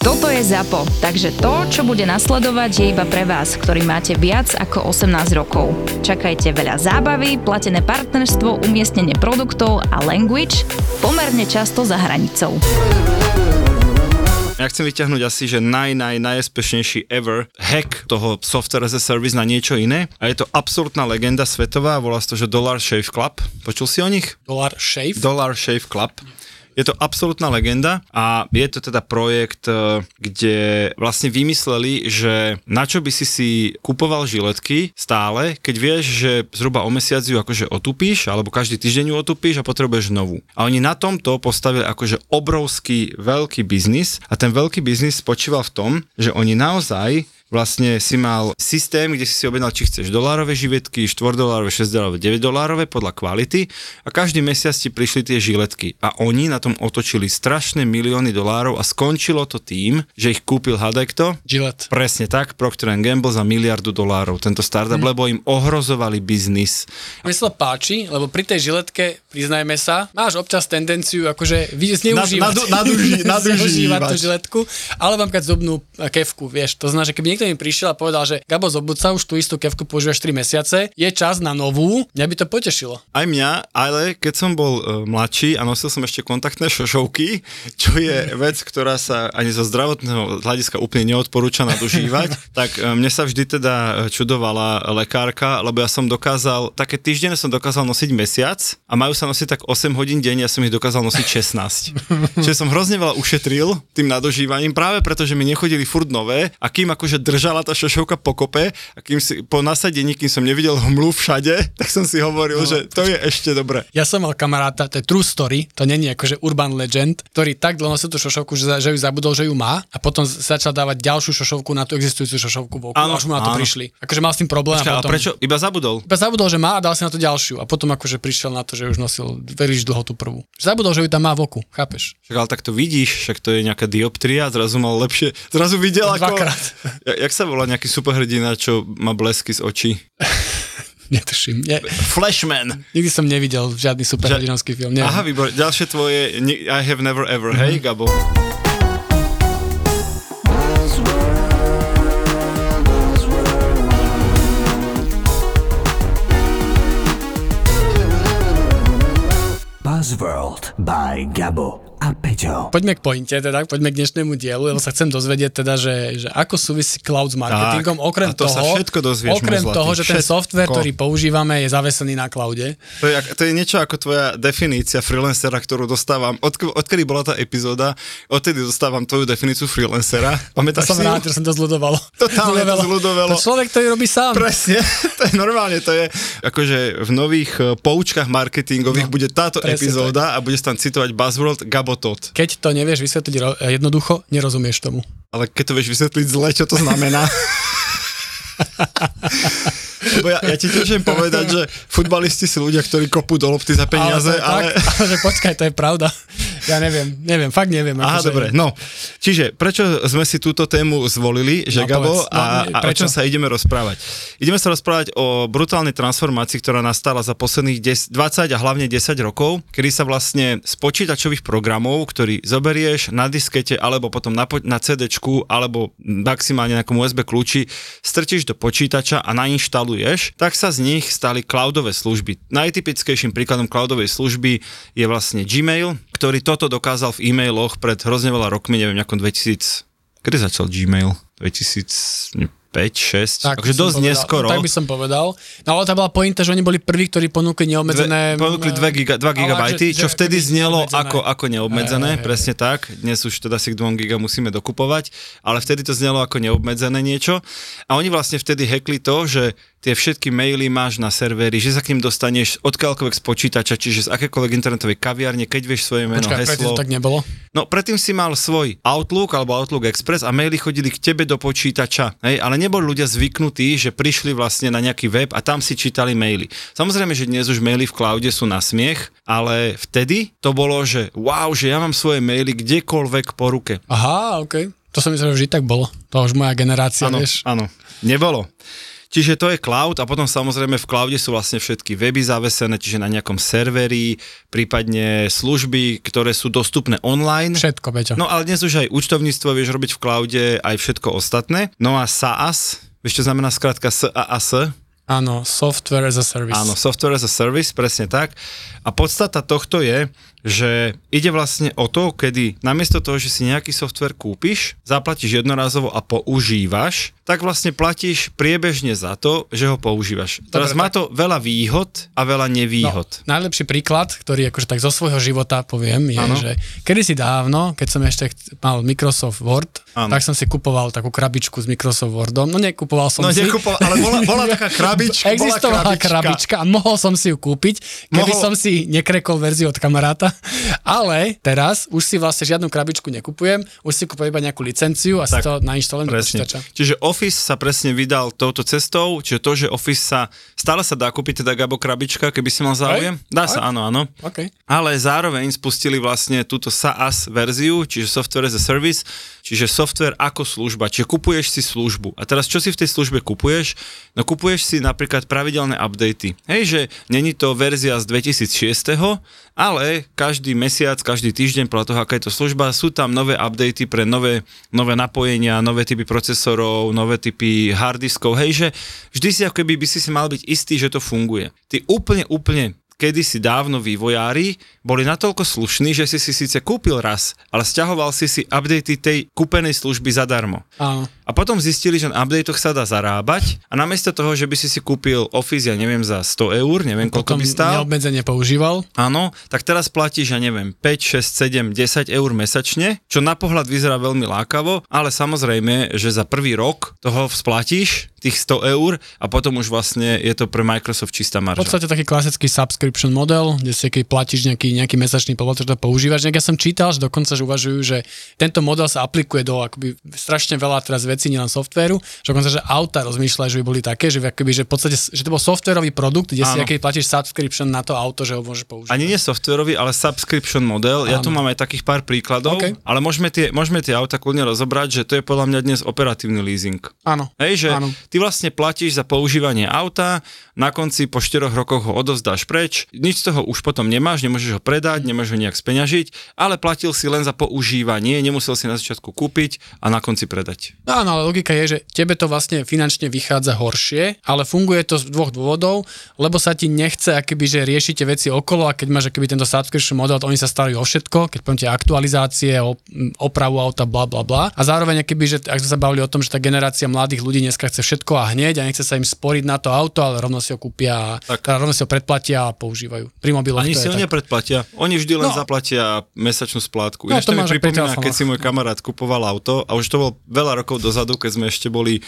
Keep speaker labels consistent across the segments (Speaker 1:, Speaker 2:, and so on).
Speaker 1: Toto je ZAPO, takže to, čo bude nasledovať, je iba pre vás, ktorý máte viac ako 18 rokov. Čakajte veľa zábavy, platené partnerstvo, umiestnenie produktov a language pomerne často za hranicou.
Speaker 2: Ja chcem vyťahnuť asi, že naj, naj, najúspešnejší ever hack toho software as a service na niečo iné. A je to absolútna legenda svetová, volá sa to, že Dollar Shave Club. Počul si o nich?
Speaker 3: Dollar Shave?
Speaker 2: Dollar Shave Club. Je to absolútna legenda a je to teda projekt, e, kde vlastne vymysleli, že na čo by si si kupoval žiletky stále, keď vieš, že zhruba o mesiac ju akože otupíš, alebo každý týždeň ju otupíš a potrebuješ novú. A oni na tomto postavili akože obrovský veľký biznis a ten veľký biznis spočíval v tom, že oni naozaj vlastne si mal systém, kde si si objednal, či chceš dolárové živetky, 4 dolárové, 6 dolárové, 9 dolárové podľa kvality a každý mesiac ti prišli tie žiletky a oni na tom otočili strašné milióny dolárov a skončilo to tým, že ich kúpil Hadekto.
Speaker 3: Gillette.
Speaker 2: Presne tak, Procter Gamble za miliardu dolárov, tento startup, hmm. lebo im ohrozovali biznis.
Speaker 3: Mne sa to páči, lebo pri tej žiletke, priznajme sa, máš občas tendenciu akože zneužívať,
Speaker 2: nad, naduži,
Speaker 3: zneužívať tú žiletku, ale vám keď zobnú kevku, vieš, to znamená, že keby niekto mi prišiel a povedal, že Gabo Zobudca už tú istú kevku používaš 3 mesiace, je čas na novú, mňa by to potešilo.
Speaker 2: Aj mňa, ale keď som bol uh, mladší a nosil som ešte kontaktné šošovky, čo je vec, ktorá sa ani zo zdravotného hľadiska úplne neodporúča nadužívať, tak uh, mne sa vždy teda e, čudovala lekárka, lebo ja som dokázal, také týždenne som dokázal nosiť mesiac a majú sa nosiť tak 8 hodín deň, ja som ich dokázal nosiť 16. Čiže som hrozne veľa ušetril tým nadužívaním, práve preto, že mi nechodili furt nové a kým akože držala tá šošovka pokope a kým si, po nasadení, kým som nevidel hmlu všade, tak som si hovoril, no. že to je ešte dobre.
Speaker 3: Ja som mal kamaráta, to je true story, to není akože urban legend, ktorý tak dlho nosil tú šošovku, že, že ju zabudol, že ju má a potom začal dávať ďalšiu šošovku na tú existujúcu šošovku v
Speaker 2: áno,
Speaker 3: až mu na to áno. prišli. Akože mal s tým problém.
Speaker 2: Počkaj, potom, a prečo? Iba zabudol?
Speaker 3: Iba zabudol, že má a dal si na to ďalšiu a potom akože prišiel na to, že už nosil veľmi dlho tú prvú. Zabudol, že ju tam má v oku, chápeš?
Speaker 2: Však ale tak to vidíš, však to je nejaká dioptria, zrazu mal lepšie, zrazu videl ako... Dvakrát. Jak sa volá nejaký superhrdina, čo má blesky z očí?
Speaker 3: Netuším. Ne.
Speaker 2: Flashman.
Speaker 3: Nikdy som nevidel žiadny superhrdinovský film. Neviem.
Speaker 2: Aha, výbor. Ďalšie tvoje I have never ever, mm-hmm. hej, Gabo?
Speaker 3: Buzzworld by Gabo a Peťo. Poďme k pointe, teda, poďme k dnešnému dielu, lebo sa chcem dozvedieť teda, že, že ako súvisí cloud s marketingom, tak, okrem
Speaker 2: to
Speaker 3: toho,
Speaker 2: sa všetko dozvieš,
Speaker 3: okrem toho, že ten software, ktorý používame, je zavesený na cloude.
Speaker 2: To je, to je niečo ako tvoja definícia freelancera, ktorú dostávam. Od, odkedy bola tá epizóda, odtedy dostávam tvoju definíciu freelancera.
Speaker 3: Pamätáš to som rád, že som to zľudovalo.
Speaker 2: Totálne to zľudovalo.
Speaker 3: To človek, ktorý robí sám.
Speaker 2: Presne, to je normálne, to je akože v nových eh, poučkách marketingových no, bude táto epizóda tak. a budeš tam citovať buzzword Gabo Gabotot.
Speaker 3: Keď to nevieš vysvetliť jednoducho, nerozumieš tomu.
Speaker 2: Ale keď to vieš vysvetliť zle, čo to znamená? Lebo ja, ja ti tiež viem povedať, že futbalisti sú ľudia, ktorí kopú do lopty za peniaze, ale...
Speaker 3: ale... Tak, ale počkaj, to je pravda. Ja neviem, neviem, fakt neviem.
Speaker 2: Aha, dobre, no. Čiže prečo sme si túto tému zvolili, že no, Gabo, povedz, no, a, a o čom sa ideme rozprávať? Ideme sa rozprávať o brutálnej transformácii, ktorá nastala za posledných 10, 20 a hlavne 10 rokov, kedy sa vlastne z počítačových programov, ktorý zoberieš na diskete alebo potom na, na CD alebo maximálne na USB kľúči, strčíš do počítača a nainštaluješ tak sa z nich stali cloudové služby. Najtypickejším príkladom cloudovej služby je vlastne Gmail, ktorý toto dokázal v e-mailoch pred hrozne veľa rokmi, neviem, nejakom 2000... Kedy začal Gmail? 2000... 5, 6, tak akože dosť
Speaker 3: povedal,
Speaker 2: neskoro.
Speaker 3: Tak by som povedal. No ale to bola pointa, že oni boli prví, ktorí ponúkli neobmedzené...
Speaker 2: Dve, ponúkli 2 giga, gigabajty, čo vtedy znelo ako, ako neobmedzené, aj, aj, presne aj. tak. Dnes už teda si k 2 giga musíme dokupovať, ale vtedy to znelo ako neobmedzené niečo. A oni vlastne vtedy hackli to, že tie všetky maily máš na servery, že sa k ním dostaneš odkiaľkoľvek z počítača, čiže z akékoľvek internetovej kaviarne, keď vieš svoje meno,
Speaker 3: Počkaj,
Speaker 2: heslo.
Speaker 3: tak nebolo?
Speaker 2: No predtým si mal svoj Outlook alebo Outlook Express a maily chodili k tebe do počítača, hej, ale neboli ľudia zvyknutí, že prišli vlastne na nejaký web a tam si čítali maily. Samozrejme, že dnes už maily v cloude sú na smiech, ale vtedy to bolo, že wow, že ja mám svoje maily kdekoľvek po ruke.
Speaker 3: Aha, OK. To som myslel, že vždy tak bolo. To už moja generácia,
Speaker 2: ano,
Speaker 3: vieš.
Speaker 2: Áno, nebolo. Čiže to je cloud a potom samozrejme v cloude sú vlastne všetky weby zavesené, čiže na nejakom serveri, prípadne služby, ktoré sú dostupné online.
Speaker 3: Všetko, Peťo.
Speaker 2: No ale dnes už aj účtovníctvo vieš robiť v cloude, aj všetko ostatné. No a SaaS, vieš čo znamená skrátka SaaS?
Speaker 3: Áno, Software as a Service.
Speaker 2: Áno, Software as a Service, presne tak. A podstata tohto je, že ide vlastne o to, kedy namiesto toho, že si nejaký software kúpiš, zaplatíš jednorazovo a používaš, tak vlastne platíš priebežne za to, že ho používaš.
Speaker 3: Dobre,
Speaker 2: Teraz má to veľa výhod a veľa nevýhod.
Speaker 3: No, najlepší príklad, ktorý akože tak zo svojho života poviem, je,
Speaker 2: Áno.
Speaker 3: že kedysi dávno, keď som ešte mal Microsoft Word,
Speaker 2: Áno.
Speaker 3: tak som si kupoval takú krabičku s Microsoft Wordom. No nekupoval som
Speaker 2: No
Speaker 3: si.
Speaker 2: nekupoval, ale bola, bola taká krabička.
Speaker 3: Existovala
Speaker 2: bola
Speaker 3: krabička a mohol som si ju kúpiť, keby
Speaker 2: Mohol-
Speaker 3: som si nekrekol verziu od kamaráta. Ale teraz už si vlastne žiadnu krabičku nekupujem, už si kupujem iba nejakú licenciu a si
Speaker 2: Tak,
Speaker 3: to nainštalujem do počítača.
Speaker 2: Čiže Office sa presne vydal touto cestou, čiže to, že Office sa, stále sa dá kúpiť teda Gabo krabička, keby si mal záujem. Dá sa, áno, áno.
Speaker 3: OK.
Speaker 2: Ale zároveň spustili vlastne túto SaaS verziu, čiže Software as a Service, čiže software ako služba, čiže kupuješ si službu. A teraz čo si v tej službe kupuješ? No kupuješ si napríklad pravidelné updaty. Hej, že není to verzia z 2006, ale každý mesiac, každý týždeň, podľa toho, aká je to služba, sú tam nové updaty pre nové, nové napojenia, nové typy procesorov, nové typy harddiskov. Hej, že vždy si ako keby by si si mal byť istý, že to funguje. Ty úplne, úplne kedysi dávno vývojári boli natoľko slušní, že si si síce kúpil raz, ale stiahoval si si updaty tej kúpenej služby zadarmo.
Speaker 3: Áno.
Speaker 2: A potom zistili, že na updatech sa dá zarábať a namiesto toho, že by si si kúpil Office, ja neviem, za 100 eur, neviem koľko
Speaker 3: Potom
Speaker 2: by stál,
Speaker 3: neobmedzenie používal.
Speaker 2: áno, tak teraz platíš, ja neviem, 5, 6, 7, 10 eur mesačne, čo na pohľad vyzerá veľmi lákavo, ale samozrejme, že za prvý rok toho splatíš, tých 100 eur a potom už vlastne je to pre Microsoft čistá
Speaker 3: V
Speaker 2: marža.
Speaker 3: podstate taký klasický subscription model, kde si keď platíš nejaký, nejaký mesačný poplatok, to používaš. Nejak ja som čítal, že dokonca že uvažujú, že tento model sa aplikuje do akoby strašne veľa teraz vecí, nielen softvéru, že dokonca, že auta rozmýšľajú, že by boli také, že, akoby, že v podstate, že to bol softwarový produkt, kde si
Speaker 2: Áno.
Speaker 3: aký platíš subscription na to auto, že ho môžeš použiť.
Speaker 2: Ani nie softwarový, ale subscription model. Ja tu
Speaker 3: Áno.
Speaker 2: mám aj takých pár príkladov,
Speaker 3: OK.
Speaker 2: ale môžeme tie, môžeme tie auta kľudne rozobrať, že to je podľa mňa dnes operatívny leasing.
Speaker 3: Áno.
Speaker 2: Hej, že
Speaker 3: Áno.
Speaker 2: ty vlastne platíš za používanie auta, na konci po 4 rokoch ho odovzdáš preč, nič z toho už potom nemáš, nemôžeš ho predať, nemôžeš ho nejak speňažiť, ale platil si len za používanie, nemusel si na začiatku kúpiť a na konci predať.
Speaker 3: No áno, ale logika je, že tebe to vlastne finančne vychádza horšie, ale funguje to z dvoch dôvodov, lebo sa ti nechce, akoby, že riešite veci okolo a keď máš akoby tento subscription model, oni sa starajú o všetko, keď poviem tie aktualizácie, o, opravu auta, bla bla bla. A zároveň, akoby, že ak sme sa bavili o tom, že tá generácia mladých ľudí dneska chce všetko a hneď a nechce sa im sporiť na to auto, ale rovno si ho kúpia,
Speaker 2: Tak.
Speaker 3: teda rovno si ho predplatia a používajú. Pri mobiloch
Speaker 2: Ani si ho
Speaker 3: tak.
Speaker 2: nepredplatia. Oni vždy len
Speaker 3: No.
Speaker 2: zaplatia mesačnú splátku.
Speaker 3: No,
Speaker 2: Ináč
Speaker 3: to
Speaker 2: to mi pripomína, keď si môj kamarát kupoval auto a už to bol veľa rokov dozadu, keď sme ešte boli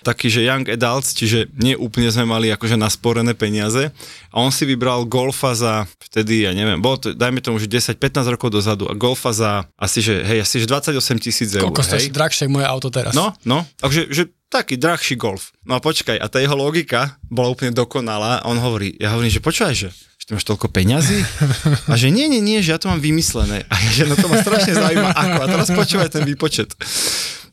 Speaker 2: takí, že young adults, čiže nie úplne sme mali akože nasporené peniaze a on si vybral Golfa za vtedy, ja neviem, bolo to, dajme tomu, že 10-15 rokov dozadu a Golfa za asi, že hej, asi, že 28 tisíc eur,
Speaker 3: Koľko stojí drahšie moje auto teraz.
Speaker 2: No, no, takže že taký drahší golf. No a počkaj, a tá jeho logika bola úplne dokonalá on hovorí, ja hovorím, že počúvaj, že, že ty máš toľko peňazí? A že nie, nie, nie, že ja to mám vymyslené. A ja, že no to ma strašne zaujíma, ako. A teraz počúvaj ten výpočet.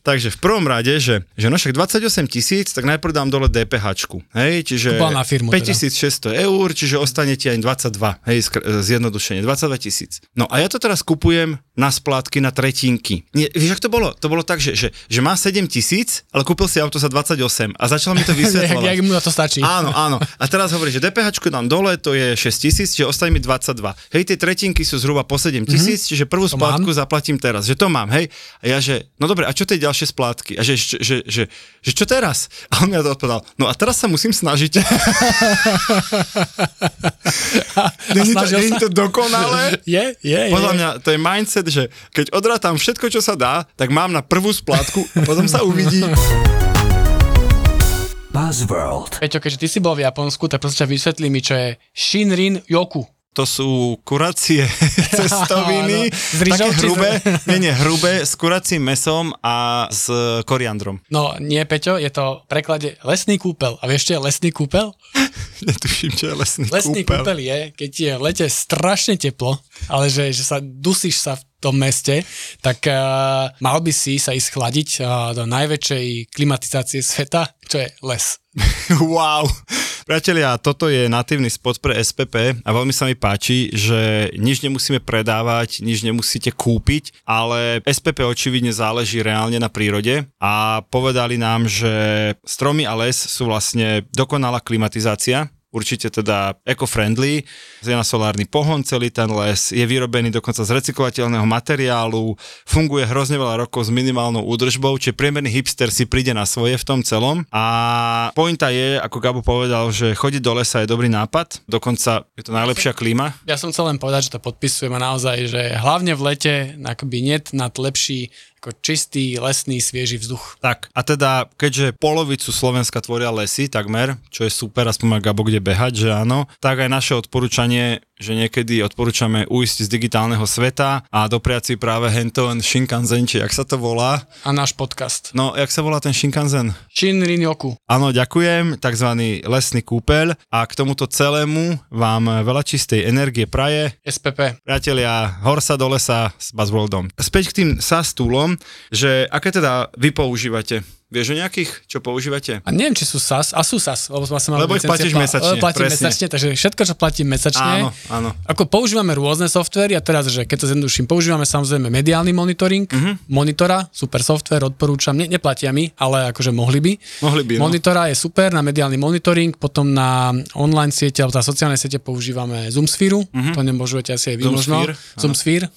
Speaker 2: Takže v prvom rade, že, že no však 28 tisíc, tak najprv dám dole DPHčku, hej, čiže
Speaker 3: na firmu teda.
Speaker 2: 5600 eur, čiže ostane ti aj 22, hej, skr- zjednodušenie, 22 tisíc. No a ja to teraz kupujem na splátky na tretinky. Nie, vieš, ak to bolo? To bolo tak, že, že, že má 7 tisíc, ale kúpil si auto za 28 a začal mi to
Speaker 3: jak,
Speaker 2: vysvetľovať.
Speaker 3: jak mu na to stačí.
Speaker 2: Áno, áno. A teraz hovorí, že DPH dám dole, to je 6 tisíc, čiže ostane mi 22. Hej, tie tretinky sú zhruba po 7 tisíc, mm-hmm. čiže prvú splátku zaplatím teraz. Že to mám, hej. A ja, že, no dobre, a čo tie ďalšie splátky? A že, že, že, že, že čo teraz? A on mi to odpovedal, no a teraz sa musím snažiť. Není to,
Speaker 3: snažil
Speaker 2: není
Speaker 3: sa?
Speaker 2: to dokonalé?
Speaker 3: Je, je, je.
Speaker 2: Podľa mňa to je mindset, že keď odrátam všetko, čo sa dá, tak mám na prvú splátku, potom sa uvidí.
Speaker 4: Buzzworld.
Speaker 3: Peťo, keďže ty si bol v Japonsku, tak prosím ťa vysvetlí mi, čo je Shinrin Yoku.
Speaker 2: To sú kuracie cestoviny,
Speaker 3: Áno,
Speaker 2: také
Speaker 3: z-
Speaker 2: hrubé, nie, nie, hrubé, s kuracím mesom a s koriandrom.
Speaker 3: No nie, Peťo, je to v preklade lesný kúpel. A vieš, čo je lesný kúpel?
Speaker 2: Netuším, čo je lesný,
Speaker 3: Lesný
Speaker 2: kúpel.
Speaker 3: kúpel je, keď je v lete strašne teplo, ale že, že sa dusíš sa v tom meste, tak uh, mal by si sa ísť chladiť uh, do najväčšej klimatizácie sveta, čo je les.
Speaker 2: wow. Priatelia, toto je natívny spot pre SPP a veľmi sa mi páči, že nič nemusíme predávať, nič nemusíte kúpiť, ale SPP očividne záleží reálne na prírode a povedali nám, že stromy a les sú vlastne dokonalá klimatizácia, určite teda eco-friendly, je na solárny pohon celý ten les, je vyrobený dokonca z recyklovateľného materiálu, funguje hrozne veľa rokov s minimálnou údržbou, čiže priemerný hipster si príde na svoje v tom celom. A pointa je, ako Gabo povedal, že chodiť do lesa je dobrý nápad, dokonca je to najlepšia klíma.
Speaker 3: Ja som chcel len povedať, že to podpisujem a naozaj, že hlavne v lete akoby net nad lepší ako čistý, lesný, svieži vzduch.
Speaker 2: Tak, a teda, keďže polovicu Slovenska tvoria lesy takmer, čo je super, aspoň má Gabo kde behať, že áno, tak aj naše odporúčanie že niekedy odporúčame ujsť z digitálneho sveta a dopriať si práve Henton Shinkansen, či jak sa to volá.
Speaker 3: A náš podcast.
Speaker 2: No, jak sa volá ten Shinkansen?
Speaker 3: Shinrin-yoku.
Speaker 2: Áno, ďakujem, takzvaný lesný kúpeľ a k tomuto celému vám veľa čistej energie praje.
Speaker 3: SPP.
Speaker 2: Priatelia, hor sa do lesa s Buzzworldom. Späť k tým SAS túlom, že aké teda vy používate? Vieš o nejakých, čo používate?
Speaker 3: A neviem, či sú SAS, a sú SAS, lebo som
Speaker 2: Lebo ich platíš pla- mesačne,
Speaker 3: Platím presne. mesačne, takže všetko, čo platím mesačne.
Speaker 2: Áno, áno.
Speaker 3: Ako používame rôzne softvery a teraz, že keď to zjednoduším, používame samozrejme mediálny monitoring, uh-huh. Monitora, super software, odporúčam, ne, neplatia mi, ale akože mohli by.
Speaker 2: Mohli by,
Speaker 3: no. Monitora je super na mediálny monitoring, potom na online siete, alebo za sociálne siete používame Zoomsphere, uh-huh. to nemôžete asi aj vy možno. Zoomsphere,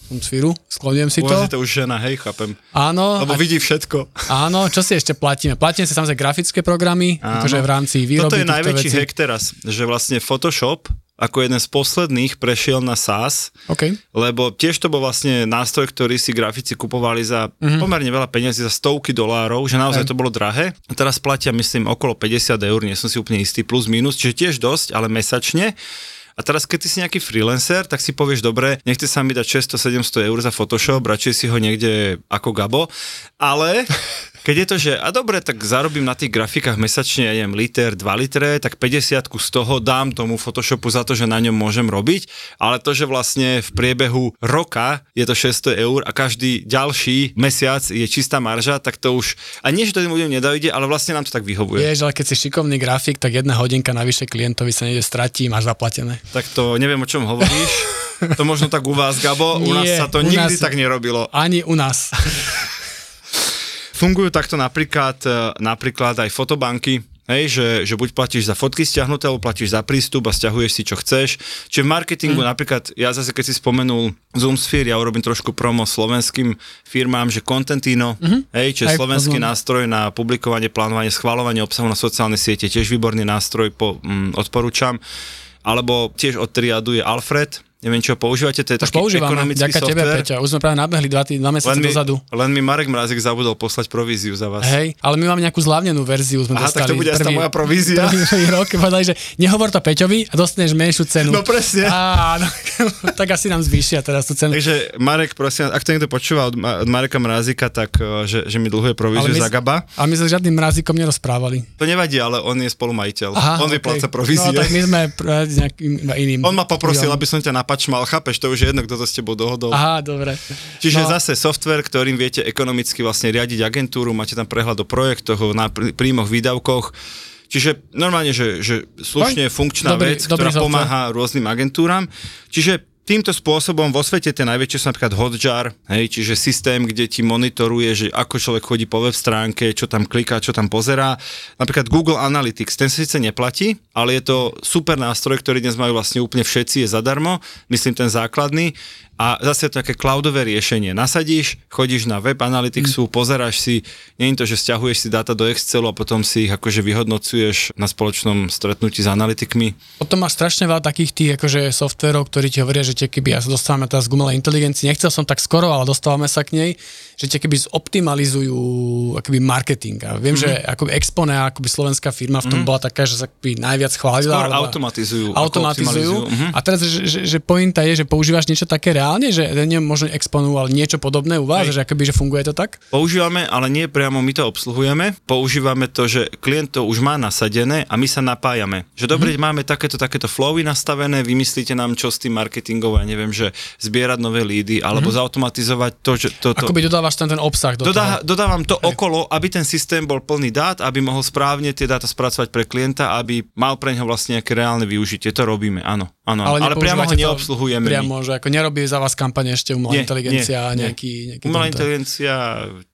Speaker 3: sklonujem si to.
Speaker 2: to už žena, hej, chápem.
Speaker 3: Áno.
Speaker 2: Lebo a... vidí všetko.
Speaker 3: Áno, čo si ešte platíme? Platíme si samozrejme grafické programy, Áno. akože v rámci výroby
Speaker 2: Toto je najväčší
Speaker 3: veci.
Speaker 2: hack teraz, že vlastne Photoshop ako jeden z posledných prešiel na SaaS,
Speaker 3: okay.
Speaker 2: lebo tiež to bol vlastne nástroj, ktorý si grafici kupovali za mm-hmm. pomerne veľa peniazí, za stovky dolárov, že naozaj to bolo drahé. A teraz platia, myslím, okolo 50 eur, nie som si úplne istý, plus minus, čiže tiež dosť, ale mesačne. A teraz, keď ty si nejaký freelancer, tak si povieš, dobre, nechce sa mi dať 600-700 eur za Photoshop, radšej si ho niekde ako Gabo, ale keď je to, že a dobre, tak zarobím na tých grafikách mesačne, ja neviem, liter, 2 litre, tak 50 z toho dám tomu Photoshopu za to, že na ňom môžem robiť, ale to, že vlastne v priebehu roka je to 600 eur a každý ďalší mesiac je čistá marža, tak to už, a nie, že to tým ľuďom nedojde, ale vlastne nám to tak vyhovuje.
Speaker 3: Vieš, ale keď si šikovný grafik, tak jedna hodinka navyše klientovi sa niekde stratí, máš zaplatené.
Speaker 2: Tak to neviem, o čom hovoríš. to možno tak u vás, Gabo, nie, u nás sa to nikdy nás, tak nerobilo.
Speaker 3: Ani u nás.
Speaker 2: Fungujú takto napríklad, e, napríklad aj fotobanky, Hej, že, že buď platíš za fotky stiahnuté, alebo platíš za prístup a stiahuješ si čo chceš. Čiže v marketingu mm. napríklad, ja zase keď si spomenul Zoomsphere, ja urobím trošku promo slovenským firmám, že Contentino, mm-hmm. hej, čiže Aj, slovenský pozvám. nástroj na publikovanie, plánovanie, schvalovanie obsahu na sociálne siete, tiež výborný nástroj, po, mm, odporúčam. Alebo tiež od triadu je Alfred, neviem čo používate, to je Už taký používame, ekonomický ďaká software. tebe,
Speaker 3: Peťa, už sme práve nabehli dva, tý, dva mesiace len mi, dozadu.
Speaker 2: Len mi Marek Mrazek zabudol poslať províziu za vás.
Speaker 3: Hej, ale my máme nejakú zľavnenú verziu, sme
Speaker 2: Aha,
Speaker 3: dostali.
Speaker 2: tak to bude prvý, tá moja provízia.
Speaker 3: Prvý, prvý rok, povedali, že nehovor to Peťovi a dostaneš menšiu cenu.
Speaker 2: No presne.
Speaker 3: Á, no, tak asi nám zvýšia teraz tú cenu.
Speaker 2: Takže Marek, prosím, ak to niekto počúva od, od Mareka Mrazika, tak e, že, že mi dlhuje províziu za Gaba.
Speaker 3: Ale my sa s žiadnym Mrazikom nerozprávali.
Speaker 2: To nevadí, ale on je spolumajiteľ. Aha, on okay. vypláca provízie.
Speaker 3: No tak my sme nejakým iným.
Speaker 2: On ma poprosil, aby som ťa napačmal, chápeš, to už je jedno, kto to s tebou dohodol.
Speaker 3: Aha, dobre.
Speaker 2: Čiže no. zase software, ktorým viete ekonomicky vlastne riadiť agentúru, máte tam prehľad o projektoch, o príjmoch, výdavkoch. Čiže normálne, že, že slušne funkčná dobrý, vec, dobrý ktorá software. pomáha rôznym agentúram. Čiže týmto spôsobom vo svete tie najväčšie sú napríklad Hotjar, hej, čiže systém, kde ti monitoruje, že ako človek chodí po web stránke, čo tam kliká, čo tam pozerá. Napríklad Google Analytics, ten síce neplatí, ale je to super nástroj, ktorý dnes majú vlastne úplne všetci, je zadarmo, myslím ten základný a zase také cloudové riešenie. Nasadíš, chodíš na web analyticsu, mm. pozeráš si, nie je to, že stiahuješ si dáta do Excelu a potom si ich akože vyhodnocuješ na spoločnom stretnutí s analytikmi.
Speaker 3: Potom máš strašne veľa takých tých akože softverov, ktorí ti hovoria, že tie keby, ja sa dostávame teraz k umelej inteligencii, nechcel som tak skoro, ale dostávame sa k nej, že tie keby zoptimalizujú akoby marketing. A viem, mm-hmm. že akoby Expone, akoby slovenská firma v tom mm-hmm. bola taká, že sa akoby najviac chválila.
Speaker 2: Skôr automatizujú.
Speaker 3: Automatizujú. Mm-hmm. A teraz, že, že, že pointa je, že používaš niečo také reálne že nie možno exponoval niečo podobné u vás,
Speaker 2: Hej.
Speaker 3: že akoby, že funguje to tak?
Speaker 2: Používame, ale nie priamo my to obsluhujeme. Používame to, že klient to už má nasadené a my sa napájame. Že dobre,
Speaker 3: Mhm.
Speaker 2: mm-hmm. máme takéto, takéto flowy nastavené, vymyslíte nám čo s tým marketingom, ja neviem, že zbierať nové lídy, alebo mm-hmm. zautomatizovať to, že to, to,
Speaker 3: Akoby dodávaš tam ten obsah do
Speaker 2: Dodá,
Speaker 3: toho.
Speaker 2: dodávam to okolo, aby ten systém bol plný dát, aby mohol správne tie dáta spracovať pre klienta, aby mal pre neho vlastne nejaké reálne využitie. To robíme, áno. áno ale, ale priamo ho neobsluhujeme. my.
Speaker 3: Priamo, že ako nerobí za vás kampane ešte umelá
Speaker 2: Nie,
Speaker 3: inteligencia
Speaker 2: nie,
Speaker 3: a
Speaker 2: nie.
Speaker 3: nejaký... nejaký
Speaker 2: Umelá
Speaker 3: tento-
Speaker 2: inteligencia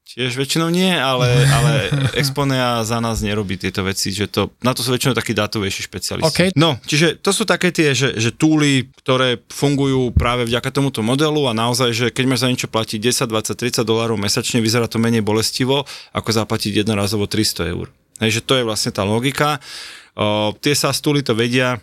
Speaker 2: tiež väčšinou nie, ale, ale Exponea za nás nerobí tieto veci, že to, na to sú väčšinou takí dátovejší špecialisti.
Speaker 3: OK.
Speaker 2: No, čiže to sú také tie, že, že túly, ktoré fungujú práve vďaka tomuto modelu a naozaj, že keď máš za niečo platiť 10, 20, 30 dolárov mesačne, vyzerá to menej bolestivo, ako zaplatiť jednorazovo 300 eur. Hej, že to je vlastne tá logika. O, tie sa stúly to vedia,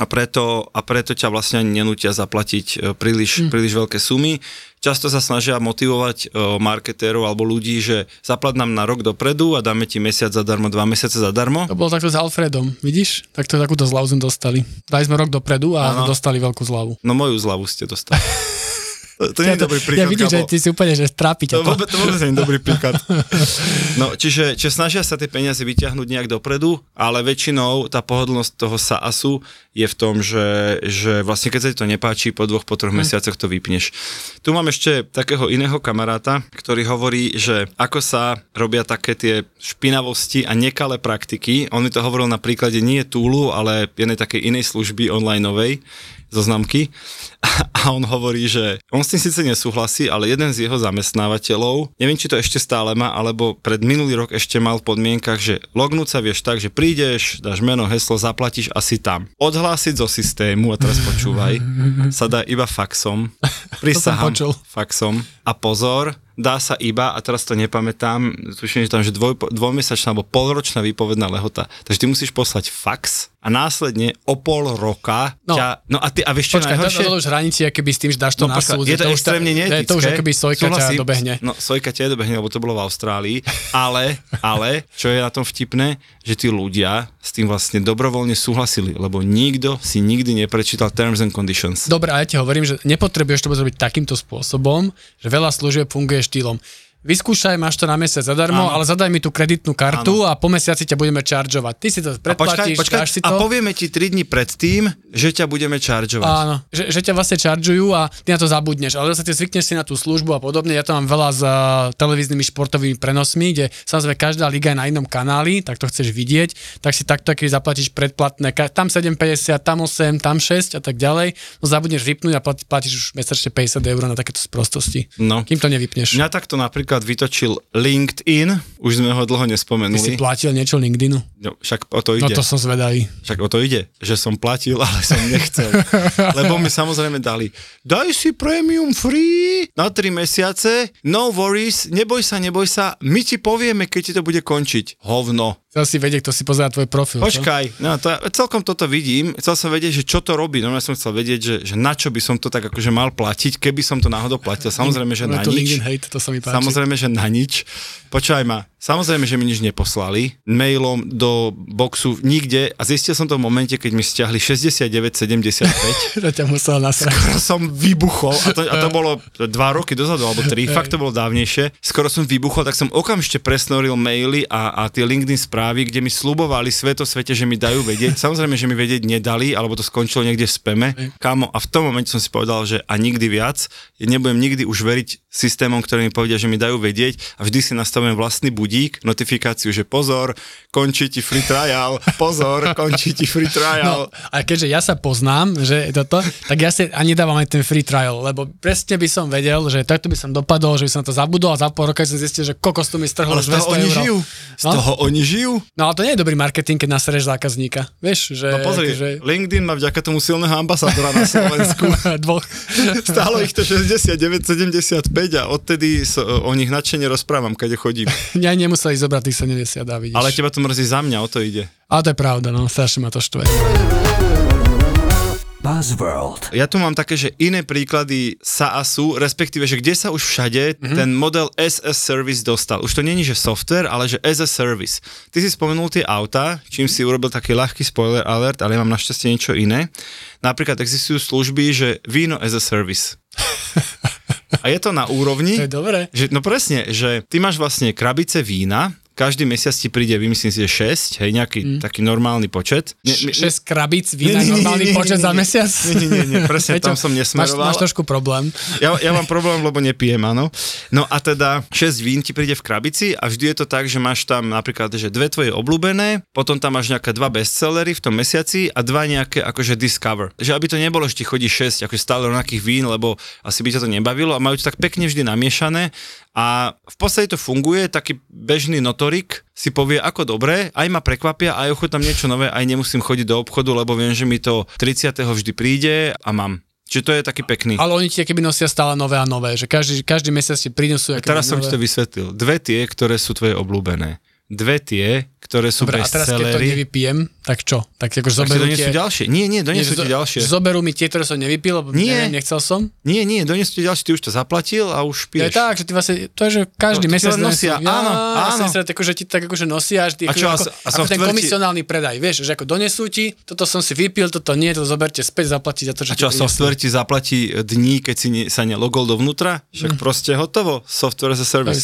Speaker 2: a preto, a preto ťa vlastne ani nenútia zaplatiť e, príliš, mm. príliš veľké sumy. Často sa snažia motivovať e, marketérov alebo ľudí, že zaplat nám na rok dopredu a dáme ti mesiac zadarmo, dva mesiace zadarmo.
Speaker 3: To bolo takto s Alfredom, vidíš? Takto takúto zľavu sme dostali. Dali sme rok dopredu a
Speaker 2: Áno.
Speaker 3: dostali veľkú zľavu.
Speaker 2: No moju zľavu ste dostali. to, nie je dobrý príklad.
Speaker 3: ja vidím, že ty si úplne, že trápi ťa
Speaker 2: To vôbec, to vôbec nie je dobrý príklad. No, čiže, čiže snažia sa tie peniaze vyťahnuť nejak dopredu, ale väčšinou tá pohodlnosť toho SaaSu je v tom, že, že vlastne keď sa ti to nepáči, po dvoch, po troch mesiacoch to vypneš. Tu mám ešte takého iného kamaráta, ktorý hovorí, že ako sa robia také tie špinavosti a nekalé praktiky. On mi to hovoril na príklade nie Túlu, ale jednej takej inej služby onlineovej, zoznamky a on hovorí, že on s tým síce nesúhlasí, ale jeden z jeho zamestnávateľov, neviem, či to ešte stále má, alebo pred minulý rok ešte mal v podmienkach, že lognúť sa vieš tak, že prídeš, dáš meno, heslo, zaplatíš asi tam. Odhlásiť zo systému, a teraz počúvaj, sa dá iba faxom. Prisahám faxom. A pozor, dá sa iba, a teraz to nepamätám, tuším, že tam že dvoj, dvojmesačná alebo polročná výpovedná lehota. Takže ty musíš poslať fax a následne o pol roka
Speaker 3: No.
Speaker 2: ťa... No a ty, a vieš čo
Speaker 3: Počkaj, to,
Speaker 2: najhoršie?
Speaker 3: to, to už hranici, keby s tým, že dáš to
Speaker 2: No
Speaker 3: na
Speaker 2: počkaj,
Speaker 3: súd.
Speaker 2: je to
Speaker 3: tá-
Speaker 2: extrémne
Speaker 3: to,
Speaker 2: neetické.
Speaker 3: to už akoby sojka ťa dobehne.
Speaker 2: No, sojka ťa dobehne, lebo to bolo v Austrálii. Ale, ale, čo je na tom vtipné, že tí ľudia s tým vlastne dobrovoľne súhlasili, lebo nikto si nikdy neprečítal Terms and Conditions.
Speaker 3: Dobre, a ja ti hovorím, že nepotrebuješ to zrobiť takýmto spôsobom, že veľa služieb funguje štýlom. Vyskúšaj, máš to na mesiac zadarmo,
Speaker 2: Áno.
Speaker 3: ale zadaj mi tú kreditnú kartu a po mesiaci ťa budeme čaržovať. Ty si to
Speaker 2: A počkaj,
Speaker 3: predplatíš,
Speaker 2: počkaj,
Speaker 3: dáš si
Speaker 2: a
Speaker 3: to.
Speaker 2: povieme ti 3 dní predtým, že ťa budeme čaržovať.
Speaker 3: Áno, že, že ťa vlastne čaržujú a ty na to zabudneš, ale zase ty zvykneš si na tú službu a podobne. Ja to mám veľa s uh, televíznymi športovými prenosmi, kde samozrejme každá liga je na inom kanáli, tak to chceš vidieť, tak si takto, keď zaplatíš predplatné, tam 7,50, tam 8, tam 6 a tak ďalej, no zabudneš vypnúť a plat, platíš už mesačne 50 eur na takéto sprostosti.
Speaker 2: No.
Speaker 3: Kým to nevypneš.
Speaker 2: Mňa takto napríklad vytočil LinkedIn, už sme ho dlho
Speaker 3: Ty si
Speaker 2: nespomenuli.
Speaker 3: platil niečo LinkedInu?
Speaker 2: No, však o to
Speaker 3: No
Speaker 2: ide.
Speaker 3: to som zvedavý.
Speaker 2: Však o to ide, že som platil, ale som nechcel. Lebo mi samozrejme dali, daj si premium free na 3 mesiace, no worries, neboj sa, neboj sa, my ti povieme, keď ti to bude končiť. Hovno.
Speaker 3: Chcel si vedieť, kto si pozerá tvoj profil. čo?
Speaker 2: Počkaj, no to, celkom toto vidím, chcel som vedieť, že čo to robí, no ja som chcel vedieť, že, že na čo by som to tak akože mal platiť, keby som to náhodou platil, samozrejme, že
Speaker 3: No,
Speaker 2: na nič.
Speaker 3: Hate, to sa mi páči.
Speaker 2: Samozrejme, že na nič. Počúvaj ma, samozrejme, že mi nič neposlali. Mailom do boxu nikde a zistil som to v momente, keď mi stiahli 69,75.
Speaker 3: Že ťa musel nasrať.
Speaker 2: Skoro som vybuchol, a to, a to bolo dva roky dozadu, alebo tri, fakt to bolo dávnejšie. Skoro som vybuchol, tak som okamžite presnoril maily a, a tie LinkedIn správy, kde mi slubovali sveto svete, že mi dajú vedieť. Samozrejme, že mi vedieť nedali, alebo to skončilo niekde v speme. Kámo, a v tom momente som si povedal, že a nikdy viac, nebudem nikdy už veriť systémom, ktoré mi povedia, že mi dajú vedieť a vždy si nastavujem vlastný budík, notifikáciu, že pozor, končí ti free trial, pozor, končí ti free
Speaker 3: No,
Speaker 2: trial.
Speaker 3: a keďže ja sa poznám, že toto, tak ja si ani dávam aj ten free trial, lebo presne by som vedel, že takto by som dopadol, že by som to zabudol a za pol roka som zistil, že kokos tu mi strhlo
Speaker 2: Ale
Speaker 3: už
Speaker 2: z toho
Speaker 3: 200
Speaker 2: oni
Speaker 3: eur.
Speaker 2: žijú. Z
Speaker 3: No?
Speaker 2: toho oni žijú.
Speaker 3: No ale to nie je dobrý marketing, keď nasereš zákazníka. Vieš, že...
Speaker 2: No pozri,
Speaker 3: že...
Speaker 2: LinkedIn má vďaka tomu silného ambasádora na Slovensku.
Speaker 3: Dvoch.
Speaker 2: Stálo ich to 69,75 a odtedy so, o nich nadšene rozprávam, kade chodím.
Speaker 3: Ja nemuseli zobrať tých 70, dá, vidíš.
Speaker 2: Ale teba to mrzí za mňa, o to ide.
Speaker 3: Ale to je pravda, no, strašne ma to štve.
Speaker 4: Buzzworld.
Speaker 2: Ja tu mám také, že iné príklady SaaSu, respektíve, že kde sa už všade mm-hmm. ten model as a service dostal. Už to není, že software, ale že as a service. Ty si spomenul tie auta, čím si urobil taký ľahký spoiler alert, ale ja mám našťastie niečo iné. Napríklad existujú služby, že víno as a service. A je to na úrovni...
Speaker 3: To je dobré.
Speaker 2: Že, no presne, že ty máš vlastne krabice vína, každý mesiac ti príde, vymyslím si, že 6, hej, nejaký mm. taký normálny počet.
Speaker 3: Ne, 6 krabíc vína, nie, nie, normálny nie, nie, počet nie, za mesiac?
Speaker 2: Nie, nie, nie, nie presne, tam som nesmeroval.
Speaker 3: Máš, máš trošku problém.
Speaker 2: Ja, ja mám problém, lebo nepijem, áno. No a teda 6 vín ti príde v krabici a vždy je to tak, že máš tam napríklad, že dve tvoje obľúbené, potom tam máš nejaké dva bestsellery v tom mesiaci a dva nejaké akože discover. Že aby to nebolo, že ti chodí 6 ako stále rovnakých vín, lebo asi by ťa to nebavilo a majú to tak pekne vždy namiešané a v podstate to funguje, taký bežný notorik si povie, ako dobre, aj ma prekvapia, aj ochotám niečo nové, aj nemusím chodiť do obchodu, lebo viem, že mi to 30. vždy príde a mám. Čiže to je taký pekný.
Speaker 3: Ale oni ti keby nosia stále nové a nové, že každý, každý mesiac ti prinesú.
Speaker 2: Teraz som
Speaker 3: nové.
Speaker 2: ti to vysvetlil. Dve tie, ktoré sú tvoje obľúbené. Dve tie, ktoré sú
Speaker 3: Dobre, a teraz keď to nevypijem, tak čo? Tak akože zoberú
Speaker 2: tie... ďalšie. Nie, nie, donesú ti ďalšie.
Speaker 3: Zoberú mi tie, ktoré som nevypil, lebo nie, neviem, nechcel som?
Speaker 2: Nie, nie, donesú ti ďalšie, ty už to zaplatil a už piješ.
Speaker 3: Je tak, že ty vlastne, to je, že každý no, mesiac
Speaker 2: nosia. Donesú, áno,
Speaker 3: ja, áno. Sa, tak, že ti tak akože nosia, že ty, a čo, ako, a ako ten komisionálny predaj, vieš, že ako donesú ti, toto som si vypil, toto nie, to zoberte späť, zaplatiť za to, že
Speaker 2: A čo, software ti zaplatí dní, keď si ne, sa nelogol dovnútra? Však mm. proste hotovo, software as a service.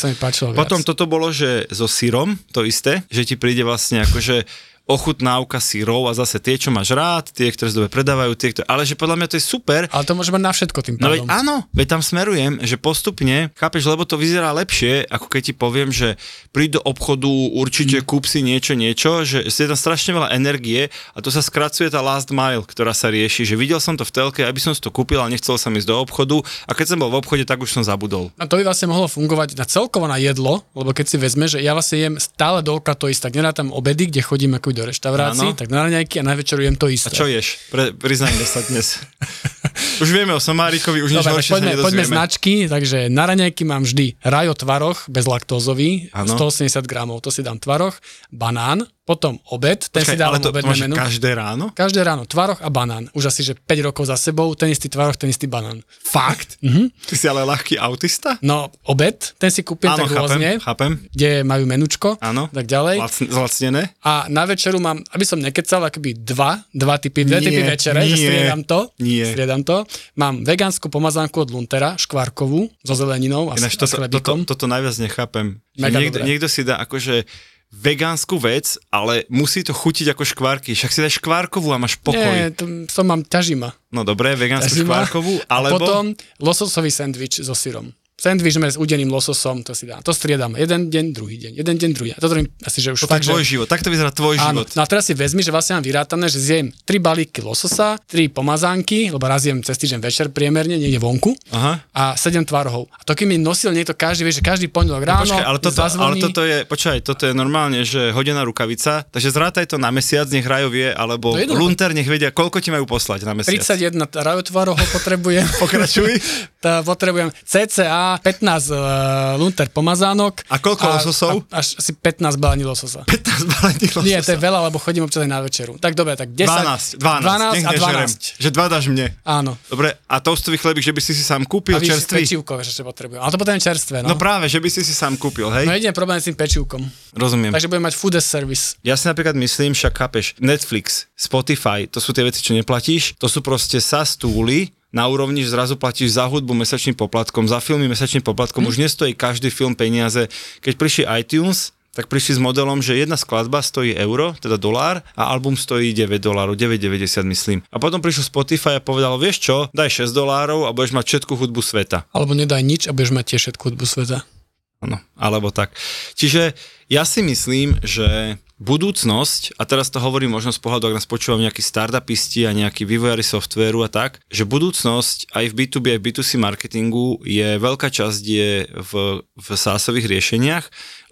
Speaker 2: Potom toto bolo, že so sírom, to isté, že ti príde vlastne akože ochutnávka sírov a zase tie, čo máš rád, tie, ktoré sa dobre predávajú, tie, ktoré... ale že podľa mňa to je super.
Speaker 3: Ale to môže mať na všetko tým
Speaker 2: pádom. No veď áno, veď tam smerujem, že postupne, chápeš, lebo to vyzerá lepšie, ako keď ti poviem, že príď do obchodu, určite mm. kúp si niečo, niečo, že je tam strašne veľa energie a to sa skracuje tá last mile, ktorá sa rieši, že videl som to v telke, aby som si to kúpil, ale nechcel som ísť do obchodu a keď som bol v obchode, tak už som zabudol.
Speaker 3: A to by vlastne mohlo fungovať na celkovo na jedlo, lebo keď si vezme, že ja vlastne jem stále doľka to isté, tak nerátam obedy, kde chodím ako do reštaurácií, tak na raňajky a na večeru jem to isté.
Speaker 2: A čo ješ? Pre, priznajme sa dnes. už vieme o Somárikovi, už nič Dobre, horšie
Speaker 3: poďme, poďme značky, takže na raňajky mám vždy rajo tvaroch, bezlaktózový, 180 gramov, to si dám tvaroch, banán, potom obed, ten
Speaker 2: Počkaj,
Speaker 3: si dávam
Speaker 2: to,
Speaker 3: obedné
Speaker 2: to
Speaker 3: menu.
Speaker 2: každé ráno?
Speaker 3: Každé ráno, tvaroch a banán. Už asi, že 5 rokov za sebou, ten istý tvaroch, ten istý banán.
Speaker 2: Fakt?
Speaker 3: Mhm.
Speaker 2: Ty si ale ľahký autista?
Speaker 3: No, obed, ten si kúpim
Speaker 2: Áno,
Speaker 3: tak
Speaker 2: chápem,
Speaker 3: rôzne,
Speaker 2: chápem.
Speaker 3: kde majú menučko,
Speaker 2: Áno.
Speaker 3: tak ďalej.
Speaker 2: Lacn, zlacnené?
Speaker 3: A na večeru mám, aby som nekecal, akoby dva, dva typy, dve
Speaker 2: Nie,
Speaker 3: typy večere, že
Speaker 2: nie,
Speaker 3: striedam to.
Speaker 2: nie.
Speaker 3: Striedam to. Mám vegánsku pomazánku od Luntera, škvárkovú, so zeleninou a,
Speaker 2: Ináč,
Speaker 3: s, a s
Speaker 2: toto, toto,
Speaker 3: chlebíkom.
Speaker 2: toto najviac nechápem. Že niekto, niekto si dá akože vegánsku vec, ale musí to chutiť ako škvárky. Však si dáš škvárkovú a máš pokoj.
Speaker 3: Nie, to, to mám ťažima.
Speaker 2: No dobré, vegánsku
Speaker 3: Ťažima.
Speaker 2: škvárkovú,
Speaker 3: A
Speaker 2: alebo...
Speaker 3: potom lososový sendvič so syrom. Sandwich s udeným lososom, to si dá. To striedam. Jeden deň, druhý deň. Jeden deň, druhý. A toto robím asi, že už fakt,
Speaker 2: je tvoj
Speaker 3: že...
Speaker 2: život. Takto vyzerá tvoj
Speaker 3: Áno,
Speaker 2: život.
Speaker 3: no a teraz si vezmi, že vlastne mám vyrátané, že zjem 3 balíky lososa, 3 pomazánky, lebo raz jem cez týždeň večer priemerne, niekde vonku,
Speaker 2: Aha.
Speaker 3: a 7 tvarohov. A to keď mi nosil niekto každý, vieš, že každý pondelok ráno,
Speaker 2: No Počkaj, ale toto,
Speaker 3: zazvoní,
Speaker 2: ale toto je, počkaj, toto je normálne, že hodená rukavica, takže zrátaj to na mesiac, nech Rajo vie, alebo
Speaker 3: To jednoduché.
Speaker 2: Lunter nech vedia, koľko ti majú poslať na mesiac.
Speaker 3: 31 rajotvarohov potrebujem.
Speaker 2: Pokračuj.
Speaker 3: Potrebujem cca 15 uh, lunter pomazánok.
Speaker 2: A koľko lososov?
Speaker 3: A, až asi 15 balení lososa.
Speaker 2: 15 balení lososa.
Speaker 3: Nie, to je veľa, lebo chodím občas aj na večeru. Tak dobre, tak 10.
Speaker 2: 12, 12,
Speaker 3: 12
Speaker 2: nech
Speaker 3: a
Speaker 2: nežerem.
Speaker 3: 12.
Speaker 2: Že dva dáš mne.
Speaker 3: Áno.
Speaker 2: Dobre, a toastový chlebík, že by si si sám kúpil
Speaker 3: A víš,
Speaker 2: čerstvý?
Speaker 3: pečivko, ešte potrebujem. Ale to potrebujem čerstvé, no.
Speaker 2: No práve, že by si si sám kúpil, hej?
Speaker 3: No jediný problém je s tým pečivkom.
Speaker 2: Rozumiem.
Speaker 3: Takže budem mať food as service.
Speaker 2: Ja si napríklad myslím, však chápeš, Netflix, Spotify, to sú tie veci, čo neplatíš, to sú proste sa stúly, na úrovni, že zrazu platíš za hudbu mesačným poplatkom, za filmy mesačným poplatkom,
Speaker 3: Hm.
Speaker 2: už nestojí každý film peniaze. Keď prišli iTunes, tak prišli s modelom, že jedna skladba stojí euro, teda dolár, a album stojí 9 dolárov, 9,90 myslím. A potom prišiel Spotify a povedal, vieš čo, daj 6 dolárov a budeš mať všetku hudbu sveta.
Speaker 3: Alebo nedaj nič a budeš mať tiež všetku hudbu sveta.
Speaker 2: Áno, alebo tak. Čiže ja si myslím, že budúcnosť, a teraz to hovorím možno z pohľadu, ak nás počúvam nejakí startupisti a nejakí vývojári softvéru a tak, že budúcnosť aj v B2B, aj v B2C marketingu je veľká časť je v, v SaaSových riešeniach,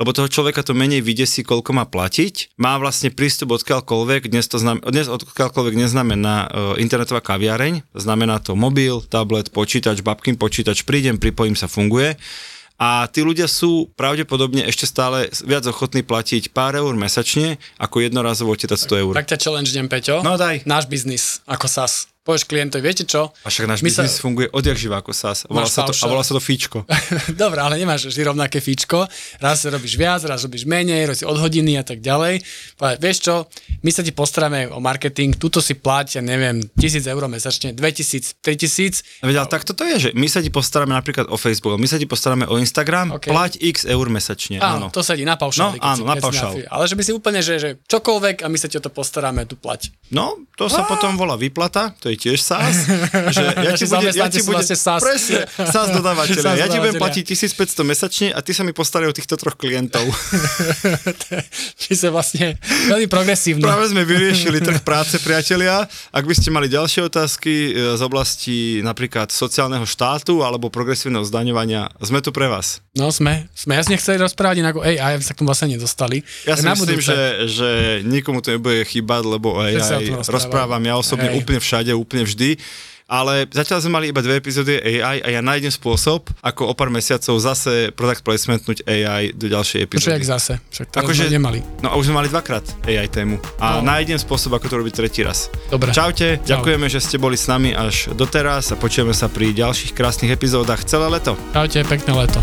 Speaker 2: lebo toho človeka to menej vydesí, koľko má platiť, má vlastne prístup odkiaľkoľvek, dnes, to znam, dnes odkiaľkoľvek neznamená uh, internetová kaviareň, znamená to mobil, tablet, počítač, babkin počítač, prídem, pripojím sa, funguje. A tí ľudia sú pravdepodobne ešte stále viac ochotní platiť pár eur mesačne, ako jednorazovo odtetať 100 eur.
Speaker 3: Tak ťa challenge Peťo.
Speaker 2: No daj.
Speaker 3: Náš biznis, ako SAS. Povieš klientovi, viete čo?
Speaker 2: A však náš
Speaker 3: My sa-
Speaker 2: biznis funguje odjak živa ako SAS. Volá sa to, a volá sa to fíčko.
Speaker 3: Dobre, ale nemáš vždy rovnaké fíčko. Raz robíš viac, raz robíš menej, robíš od hodiny a tak ďalej. Ale vieš čo, my sa ti postaráme o marketing, tuto si plať, ja neviem, 1000 eur mesačne, 2000, 3000.
Speaker 2: Veď, ale takto to je, že my sa ti postaráme napríklad o Facebook, my sa ti postaráme o Instagram,
Speaker 3: OK.
Speaker 2: plať x eur mesačne.
Speaker 3: Áno,
Speaker 2: Áno.
Speaker 3: to sedí na paušáli.
Speaker 2: No, áno, na paušál.
Speaker 3: Ale že by si úplne, že, že čokoľvek a my sa ti o to postaráme, tu plať.
Speaker 2: No, to sa potom volá výplata, to je tiež SAS. že ja ti bude, ja
Speaker 3: zamestnanci
Speaker 2: ti
Speaker 3: sú
Speaker 2: bude,
Speaker 3: vlastne SAS.
Speaker 2: Presne, SAS dodávateľe.
Speaker 3: SAS
Speaker 2: ja ti budem platiť 1500 mesačne a ty sa mi postarajú o týchto troch klientov.
Speaker 3: Či sa vlastne veľmi progresívne.
Speaker 2: Práve sme vyriešili trh práce, priatelia. Ak by ste mali ďalšie otázky e, z oblasti napríklad sociálneho štátu alebo progresívneho zdaňovania, sme tu pre vás.
Speaker 3: No sme, sme jasne chceli rozprávať inak o AI, aby sa k tomu vlastne nedostali.
Speaker 2: Ja
Speaker 3: Tak
Speaker 2: si myslím,
Speaker 3: budúce.
Speaker 2: že, že nikomu to nebude chýbať, lebo
Speaker 3: rozprávajú.
Speaker 2: rozprávam ja osobne
Speaker 3: Hej.
Speaker 2: úplne všade, úplne vždy. Ale zatiaľ sme mali iba dve epizódy AI a ja nájdem spôsob, ako o pár mesiacov zase product placementnúť AI do ďalšej epizódy.
Speaker 3: jak zase. Však teraz
Speaker 2: Akože-
Speaker 3: sme nemali.
Speaker 2: No a už sme mali dvakrát AI tému. A
Speaker 3: No.
Speaker 2: nájdem spôsob, ako to robiť tretí raz.
Speaker 3: Dobre.
Speaker 2: Čaute,
Speaker 3: Čau.
Speaker 2: ďakujeme, že ste boli s nami až doteraz a počujeme sa pri ďalších krásnych epizódach celé leto.
Speaker 3: Čaute, pekné leto.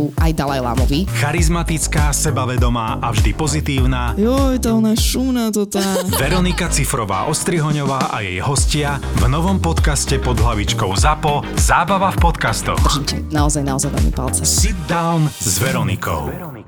Speaker 4: aj Dalaj Lámovi.
Speaker 5: Charizmatická, sebavedomá a vždy pozitívna
Speaker 6: Joj, tá ona šúna to tá.
Speaker 5: Veronika Cifrová Ostrihoňová a jej hostia v novom podcaste pod hlavičkou ZAPO Zábava v podcastoch.
Speaker 4: Držím naozaj, naozaj veľmi palce.
Speaker 5: Sit down s Veronikou.